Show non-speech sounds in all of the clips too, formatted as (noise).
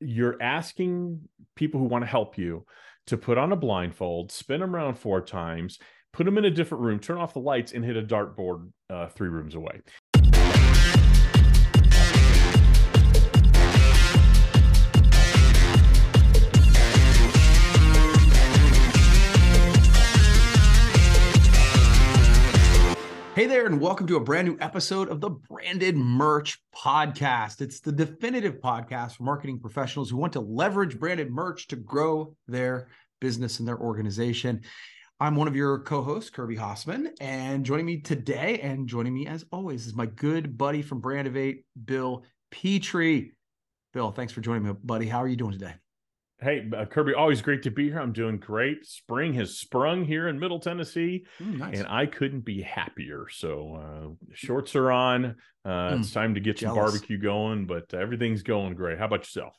you're asking people who want to help you to put on a blindfold, spin them around four times, put them in a different room, turn off the lights, and hit a dartboard uh, three rooms away. Hey there, and welcome to a brand new episode of the Branded Merch Podcast. It's the definitive podcast for marketing professionals who want to leverage branded merch to grow their business and their organization. I'm one of your co hosts, Kirby Hasseman, and joining me today and joining me as always is my good buddy from Brandivate, Bill Petrie. Bill, thanks for joining me, buddy. How are you doing today? Hey, uh, Kirby, always great to be here. I'm doing great. Spring has sprung here in Middle Tennessee, mm, nice. and I couldn't be happier. So, uh, shorts are on. Uh, mm, it's time to get jealous. some barbecue going, but everything's going great. How about yourself?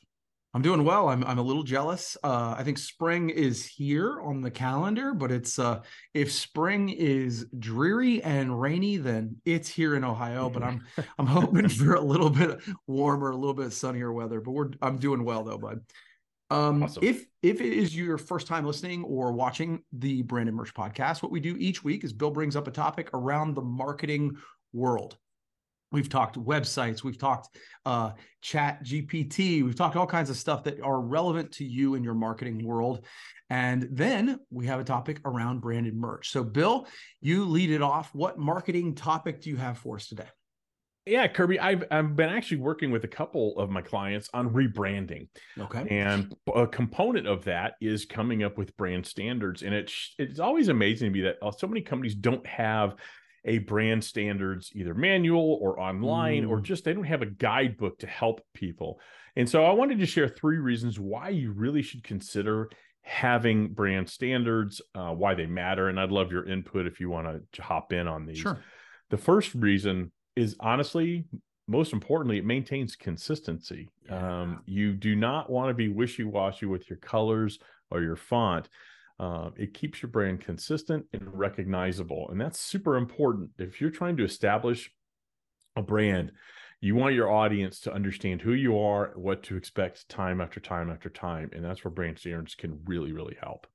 I'm doing well. I'm I'm a little jealous. Uh, I think spring is here on the calendar, but it's uh, if spring is dreary and rainy, then it's here in Ohio. But I'm (laughs) I'm hoping for a little bit warmer, a little bit sunnier weather. But we're I'm doing well though, bud. Um, awesome. If if it is your first time listening or watching the Branded Merch podcast, what we do each week is Bill brings up a topic around the marketing world. We've talked websites, we've talked uh, Chat GPT, we've talked all kinds of stuff that are relevant to you in your marketing world. And then we have a topic around branded merch. So, Bill, you lead it off. What marketing topic do you have for us today? Yeah, Kirby, I've I've been actually working with a couple of my clients on rebranding. Okay. And a component of that is coming up with brand standards. And it's it's always amazing to me that uh, so many companies don't have a brand standards either manual or online mm. or just they don't have a guidebook to help people. And so I wanted to share three reasons why you really should consider having brand standards, uh, why they matter. And I'd love your input if you want to hop in on these. Sure. The first reason is honestly most importantly it maintains consistency. Yeah. um, you do not want to be wishy-washy with your colors or your font. Uh, it keeps your brand consistent and recognizable and that's super important. If you're trying to establish a brand you want your audience to understand who you are what to expect time after time after time and that's where brand standards can really really help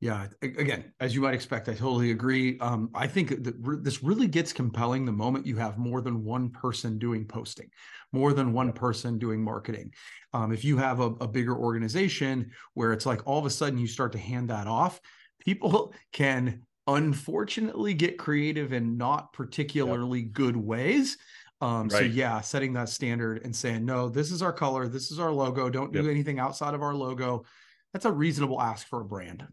yeah, again, as you might expect, I totally agree. Um, I think that this really gets compelling the moment you have more than one person doing posting, more than one person doing marketing. Um, if you have a, a bigger organization where it's like all of a sudden you start to hand that off, people (laughs) can unfortunately get creative in not particularly yep. good ways. Um, right. So yeah, setting that standard and saying, no, this is our color, this is our logo. Don't yep. do anything outside of our logo. That's a reasonable ask for a brand.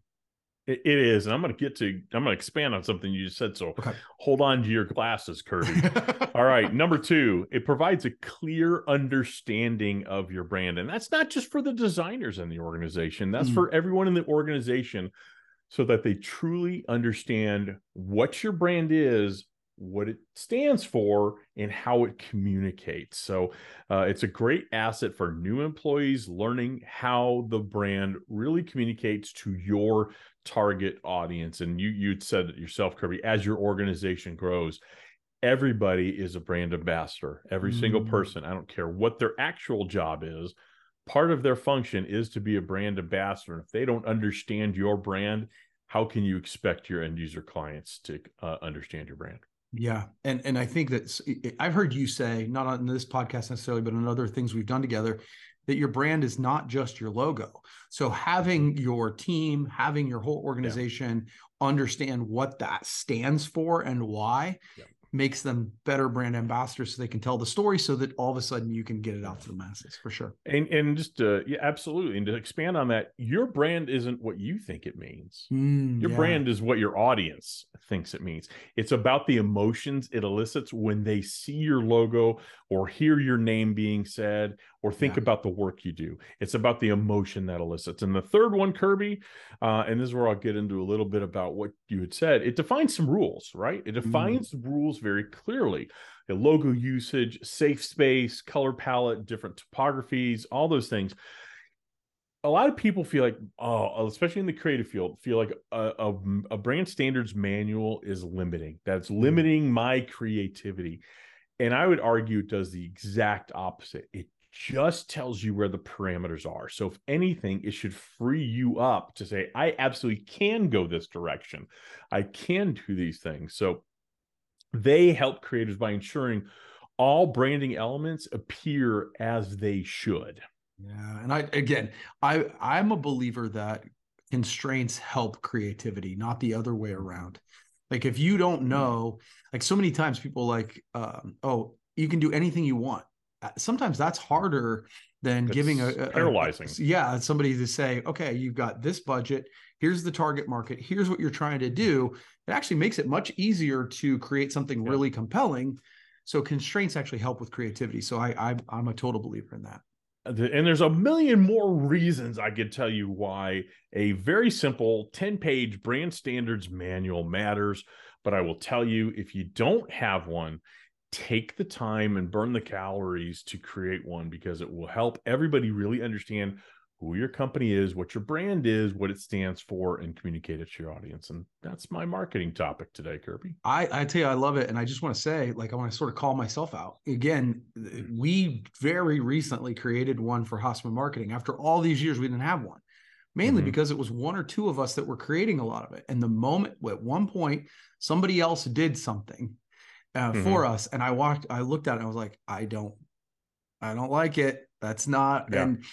It is, and I'm going to get to. I'm going to expand on something you just said. So okay. hold on to your glasses, Kirby. (laughs) All right, number two, it provides a clear understanding of your brand, and that's not just for the designers in the organization. That's mm. for everyone in the organization, so that they truly understand what your brand is what it stands for and how it communicates. So uh, it's a great asset for new employees learning how the brand really communicates to your target audience. And you you said it yourself, Kirby, as your organization grows, everybody is a brand ambassador. Every mm. single person. I don't care what their actual job is. Part of their function is to be a brand ambassador. And if they don't understand your brand, how can you expect your end user clients to uh, understand your brand? Yeah, and and I think that I've heard you say not on this podcast necessarily, but on other things we've done together, that your brand is not just your logo. So having your team, having your whole organization yeah. understand what that stands for and why yeah makes them better brand ambassadors so they can tell the story so that all of a sudden you can get it out to the masses for sure. And and just uh yeah absolutely. And to expand on that your brand isn't what you think it means. Mm, your yeah. brand is what your audience thinks it means. It's about the emotions it elicits when they see your logo or hear your name being said or think yeah. about the work you do it's about the emotion that elicits and the third one kirby uh, and this is where i'll get into a little bit about what you had said it defines some rules right it mm. defines mm. rules rules very clearly The logo usage, safe space, color palette, different topographies, all those things. A lot of people feel like, oh, especially in the creative field, feel like a, a, a brand standards manual is limiting. That's mm-hmm. limiting my creativity. And I would argue it does the exact opposite. It just tells you where the parameters are. So, if anything, it should free you up to say, I absolutely can go this direction. I can do these things. So, they help creators by ensuring all branding elements appear as they should. Yeah, and I again, I I'm a believer that constraints help creativity, not the other way around. Like if you don't mm-hmm. know, like so many times people like, um, oh, you can do anything you want. Uh, sometimes that's harder than it's giving a, a paralyzing. A, yeah, somebody to say, okay, you've got this budget. Here's the target market. Here's what you're trying to do. It actually makes it much easier to create something yeah. really compelling. So constraints actually help with creativity. So I, I I'm a total believer in that and there's a million more reasons I could tell you why a very simple 10 page brand standards manual matters. But I will tell you if you don't have one, take the time and burn the calories to create one because it will help everybody really understand who your company is, what your brand is, what it stands for, and communicate it to your audience. And that's my marketing topic today, Kirby. I, I tell you, I love it. And I just want to say, like, I want to sort of call myself out. Again, we very recently created one for Hasseman Marketing. After all these years, we didn't have one, mainly mm-hmm. because it was one or two of us that were creating a lot of it. And the moment at one point, somebody else did something uh, mm-hmm. for us. And I walked, I looked at it and I was like, I don't, I don't like it. That's not. Yeah. And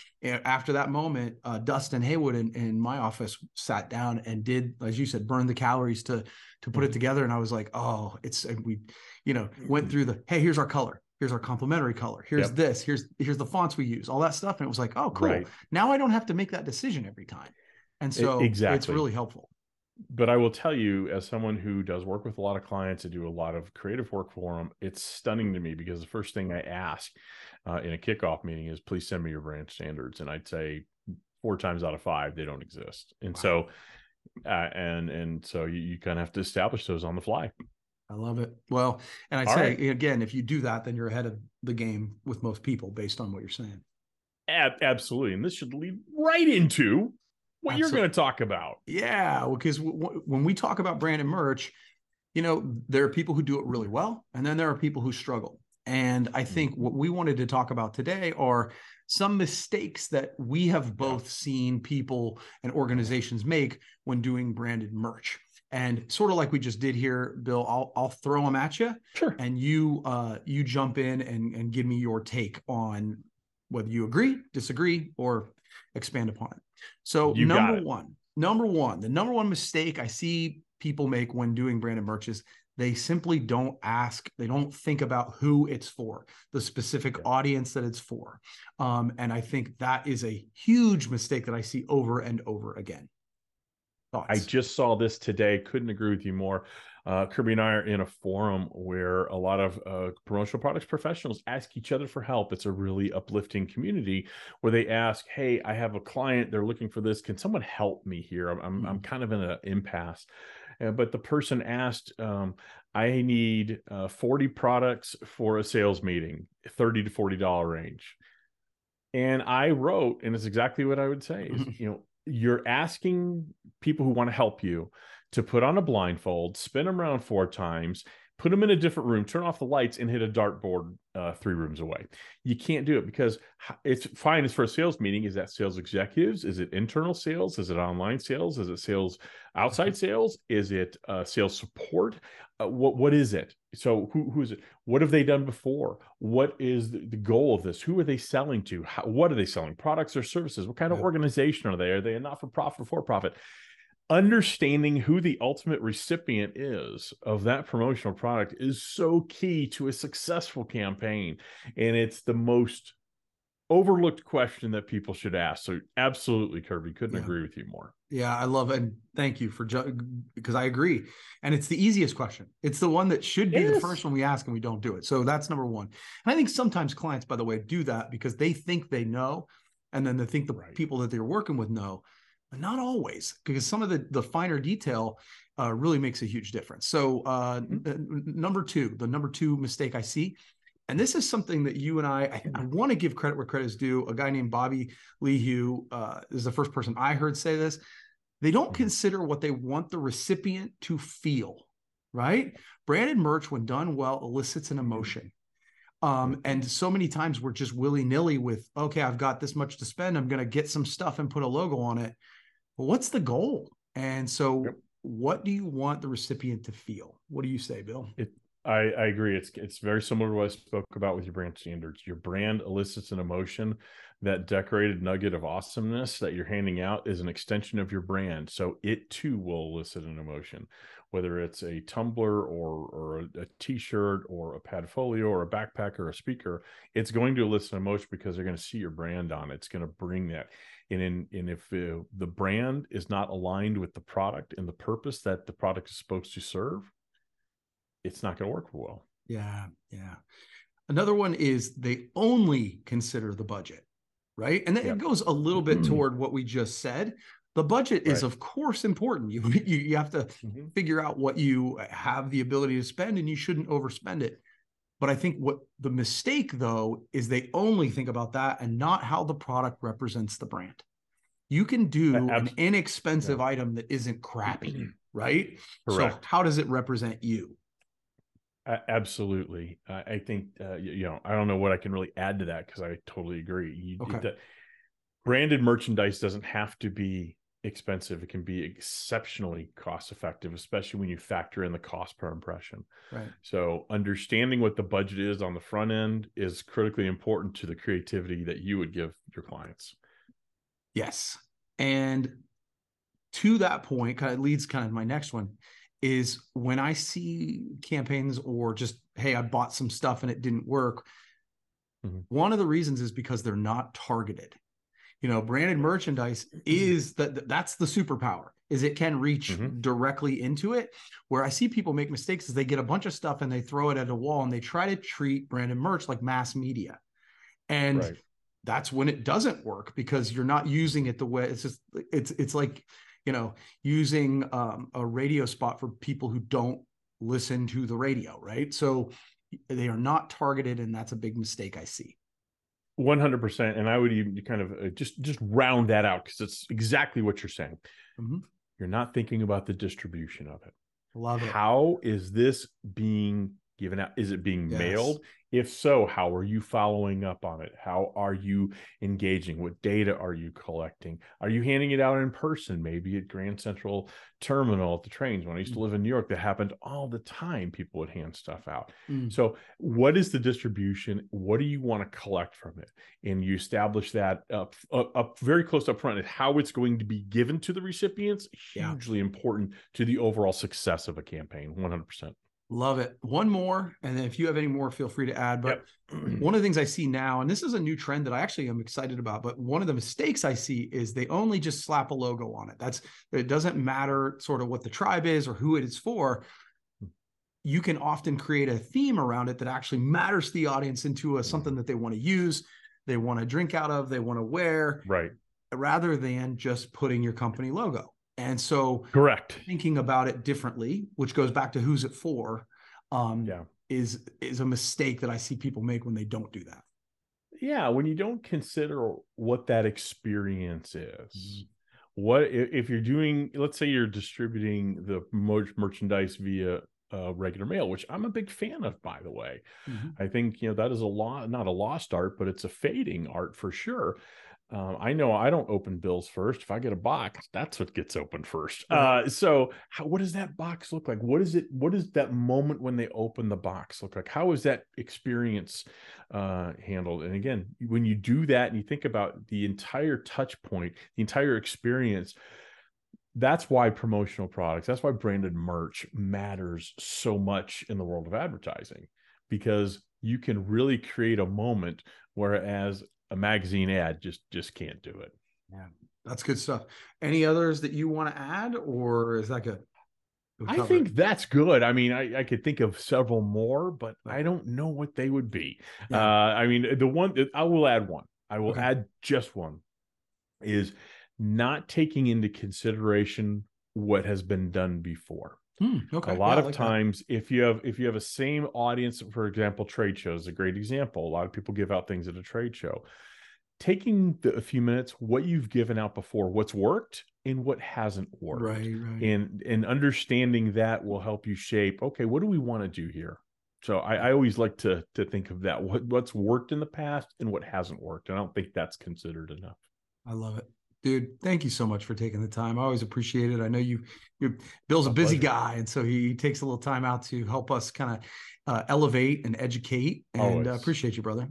after that moment, uh, Dustin Haywood in, in my office sat down and did, as you said, burn the calories to to put mm-hmm. it together. And I was like, oh, it's and we, you know, went through the hey, here's our color, here's our complementary color, here's yep. this, here's here's the fonts we use, all that stuff. And it was like, oh, cool. Right. Now I don't have to make that decision every time. And so exactly. it's really helpful but I will tell you, as someone who does work with a lot of clients and do a lot of creative work for them, it's stunning to me because the first thing I ask uh, in a kickoff meeting is, please send me your brand standards. And I'd say four times out of five, they don't exist. And wow. so, uh, and, and so you, you kind of have to establish those on the fly. I love it. Well, and I'd say right. again, if you do that, then you're ahead of the game with most people based on what you're saying. Ab- absolutely. And this should lead right into what Absolutely. you're going to talk about. Yeah, because w- w- when we talk about brand and merch, you know, there are people who do it really well, and then there are people who struggle. And I think mm-hmm. what we wanted to talk about today are some mistakes that we have both seen people and organizations make when doing branded merch. And sort of like we just did here, Bill, I'll I'll throw them at you, sure, and you uh, you jump in and and give me your take on whether you agree, disagree, or expand upon it. So you number one, number one, the number one mistake I see people make when doing branded merch is they simply don't ask, they don't think about who it's for, the specific audience that it's for. Um, and I think that is a huge mistake that I see over and over again. Thoughts? I just saw this today. Couldn't agree with you more uh, Kirby and I are in a forum where a lot of uh, promotional products professionals ask each other for help. It's a really uplifting community where they ask, "Hey, I have a client. They're looking for this. Can someone help me here? I'm I'm, mm-hmm. I'm kind of in an impasse." Uh, but the person asked, um, "I need uh, 40 products for a sales meeting, 30 to 40 dollar range." And I wrote, and it's exactly what I would say: is, (laughs) you know, you're asking people who want to help you to put on a blindfold, spin them around four times, put them in a different room, turn off the lights, and hit a dartboard uh, three rooms away. You can't do it because it's fine as for a sales meeting. Is that sales executives? Is it internal sales? Is it online sales? Is it sales outside mm-hmm. sales? Is it uh, sales support? Uh, what what is it? So who who is it? What have they done before? What is the, the goal of this? Who are they selling to? How, what are they selling? Products or services? What kind of organization are they? Are they a not for profit or for profit? understanding who the ultimate recipient is of that promotional product is so key to a successful campaign and it's the most overlooked question that people should ask so absolutely kirby couldn't yeah. agree with you more yeah i love it and thank you for ju- because i agree and it's the easiest question it's the one that should be the first one we ask and we don't do it so that's number one and i think sometimes clients by the way do that because they think they know and then they think the right. people that they're working with know but not always, because some of the the finer detail uh, really makes a huge difference. So uh, mm-hmm. n- number two, the number two mistake I see, and this is something that you and I, I, I want to give credit where credit is due. A guy named Bobby Lehew uh, is the first person I heard say this. They don't mm-hmm. consider what they want the recipient to feel, right? Branded merch, when done well, elicits an emotion. Um, and so many times we're just willy nilly with, okay, I've got this much to spend. I'm going to get some stuff and put a logo on it. Well, what's the goal? And so, yep. what do you want the recipient to feel? What do you say, Bill? It, I, I agree. It's it's very similar to what I spoke about with your brand standards. Your brand elicits an emotion. That decorated nugget of awesomeness that you're handing out is an extension of your brand. So it too will elicit an emotion, whether it's a tumbler or or a a t-shirt or a padfolio or a backpack or a speaker. It's going to elicit an emotion because they're going to see your brand on it. It's going to bring that. And in and if uh, the brand is not aligned with the product and the purpose that the product is supposed to serve, it's not going to work well. Yeah, yeah. Another one is they only consider the budget, right? And yep. it goes a little bit toward what we just said. The budget right. is, of course, important. (laughs) You you, you have to mm-hmm. figure out what you have the ability to spend, and you shouldn't overspend it. But I think what the mistake, though, is they only think about that and not how the product represents the brand. You can do an inexpensive yeah. item that isn't crappy, (clears throat) right? Correct. So, how does it represent you? Absolutely. I think uh, you know I don't know what I can really add to that because I totally agree. You, okay. The, branded merchandise doesn't have to be expensive. It can be exceptionally cost effective, especially when you factor in the cost per impression. Right. So understanding what the budget is on the front end is critically important to the creativity that you would give your clients. Yes. And to that point, kind of leads kind of my next one is when I see campaigns or just, hey, I bought some stuff and it didn't work. Mm-hmm. One of the reasons is because they're not targeted. You know, branded merchandise is that that's the superpower is it can reach mm-hmm. directly into it. Where I see people make mistakes is they get a bunch of stuff and they throw it at a wall and they try to treat branded merch like mass media. And right. that's when it doesn't work because you're not using it the way it's just it's it's like you know, using um, a radio spot for people who don't listen to the radio, right? So they are not targeted, and that's a big mistake I see. 100% and i would even kind of uh, just just round that out because it's exactly what you're saying mm-hmm. you're not thinking about the distribution of it love it how is this being given out is it being yes. mailed if so, how are you following up on it? How are you engaging? What data are you collecting? Are you handing it out in person, maybe at Grand Central Terminal at the trains? When I used mm. to live in New York, that happened all the time. People would hand stuff out. Mm. So, what is the distribution? What do you want to collect from it? And you establish that up, up, up very close up front. And how it's going to be given to the recipients, hugely yeah. important to the overall success of a campaign, 100%. Love it. One more, and then if you have any more, feel free to add. But yep. (clears throat) (clears throat) one of the things I see now, and this is a new trend that I actually am excited about, but one of the mistakes I see is they only just slap a logo on it. That's it doesn't matter sort of what the tribe is or who it is for. You can often create a theme around it that actually matters to the audience into a something that they want to use, they want to drink out of, they want to wear, right? Rather than just putting your company logo. And so, correct, thinking about it differently, which goes back to who's it for, um, yeah, is is a mistake that I see people make when they don't do that. Yeah, when you don't consider what that experience is. Mm-hmm. What if you're doing? Let's say you're distributing the merchandise via uh, regular mail, which I'm a big fan of, by the way. Mm-hmm. I think you know that is a lot, not a lost art, but it's a fading art for sure. Um, I know I don't open bills first. If I get a box, that's what gets opened first. Uh, so, how, what does that box look like? What is it? What is that moment when they open the box look like? How is that experience uh, handled? And again, when you do that and you think about the entire touch point, the entire experience, that's why promotional products, that's why branded merch matters so much in the world of advertising because you can really create a moment whereas a magazine ad just just can't do it. Yeah, that's good stuff. Any others that you want to add, or is that good? I think that's good. I mean, I, I could think of several more, but I don't know what they would be. Yeah. Uh, I mean, the one I will add one. I will okay. add just one is not taking into consideration what has been done before. Hmm, okay. A lot yeah, of like times, that. if you have if you have a same audience, for example, trade shows is a great example. A lot of people give out things at a trade show. Taking the, a few minutes, what you've given out before, what's worked and what hasn't worked, right, right. and and understanding that will help you shape. Okay, what do we want to do here? So I, I, always like to to think of that what what's worked in the past and what hasn't worked. And I don't think that's considered enough. I love it. Dude, thank you so much for taking the time. I always appreciate it. I know you, you Bill's My a busy pleasure. guy, and so he takes a little time out to help us kind of uh, elevate and educate. And uh, appreciate you, brother.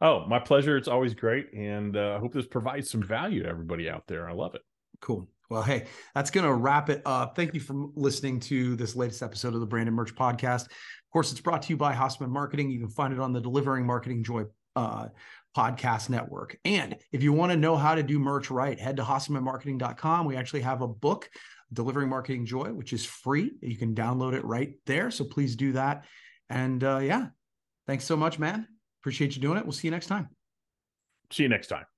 Oh, my pleasure. It's always great, and uh, I hope this provides some value to everybody out there. I love it. Cool. Well, hey, that's going to wrap it up. Thank you for listening to this latest episode of the Branded Merch Podcast. Of course, it's brought to you by Hasseman Marketing. You can find it on the Delivering Marketing Joy uh, podcast network. And if you want to know how to do merch right, head to hassemanmarketing.com. We actually have a book, Delivering Marketing Joy, which is free. You can download it right there. So please do that. And uh, yeah, thanks so much, man. Appreciate you doing it. We'll see you next time. See you next time.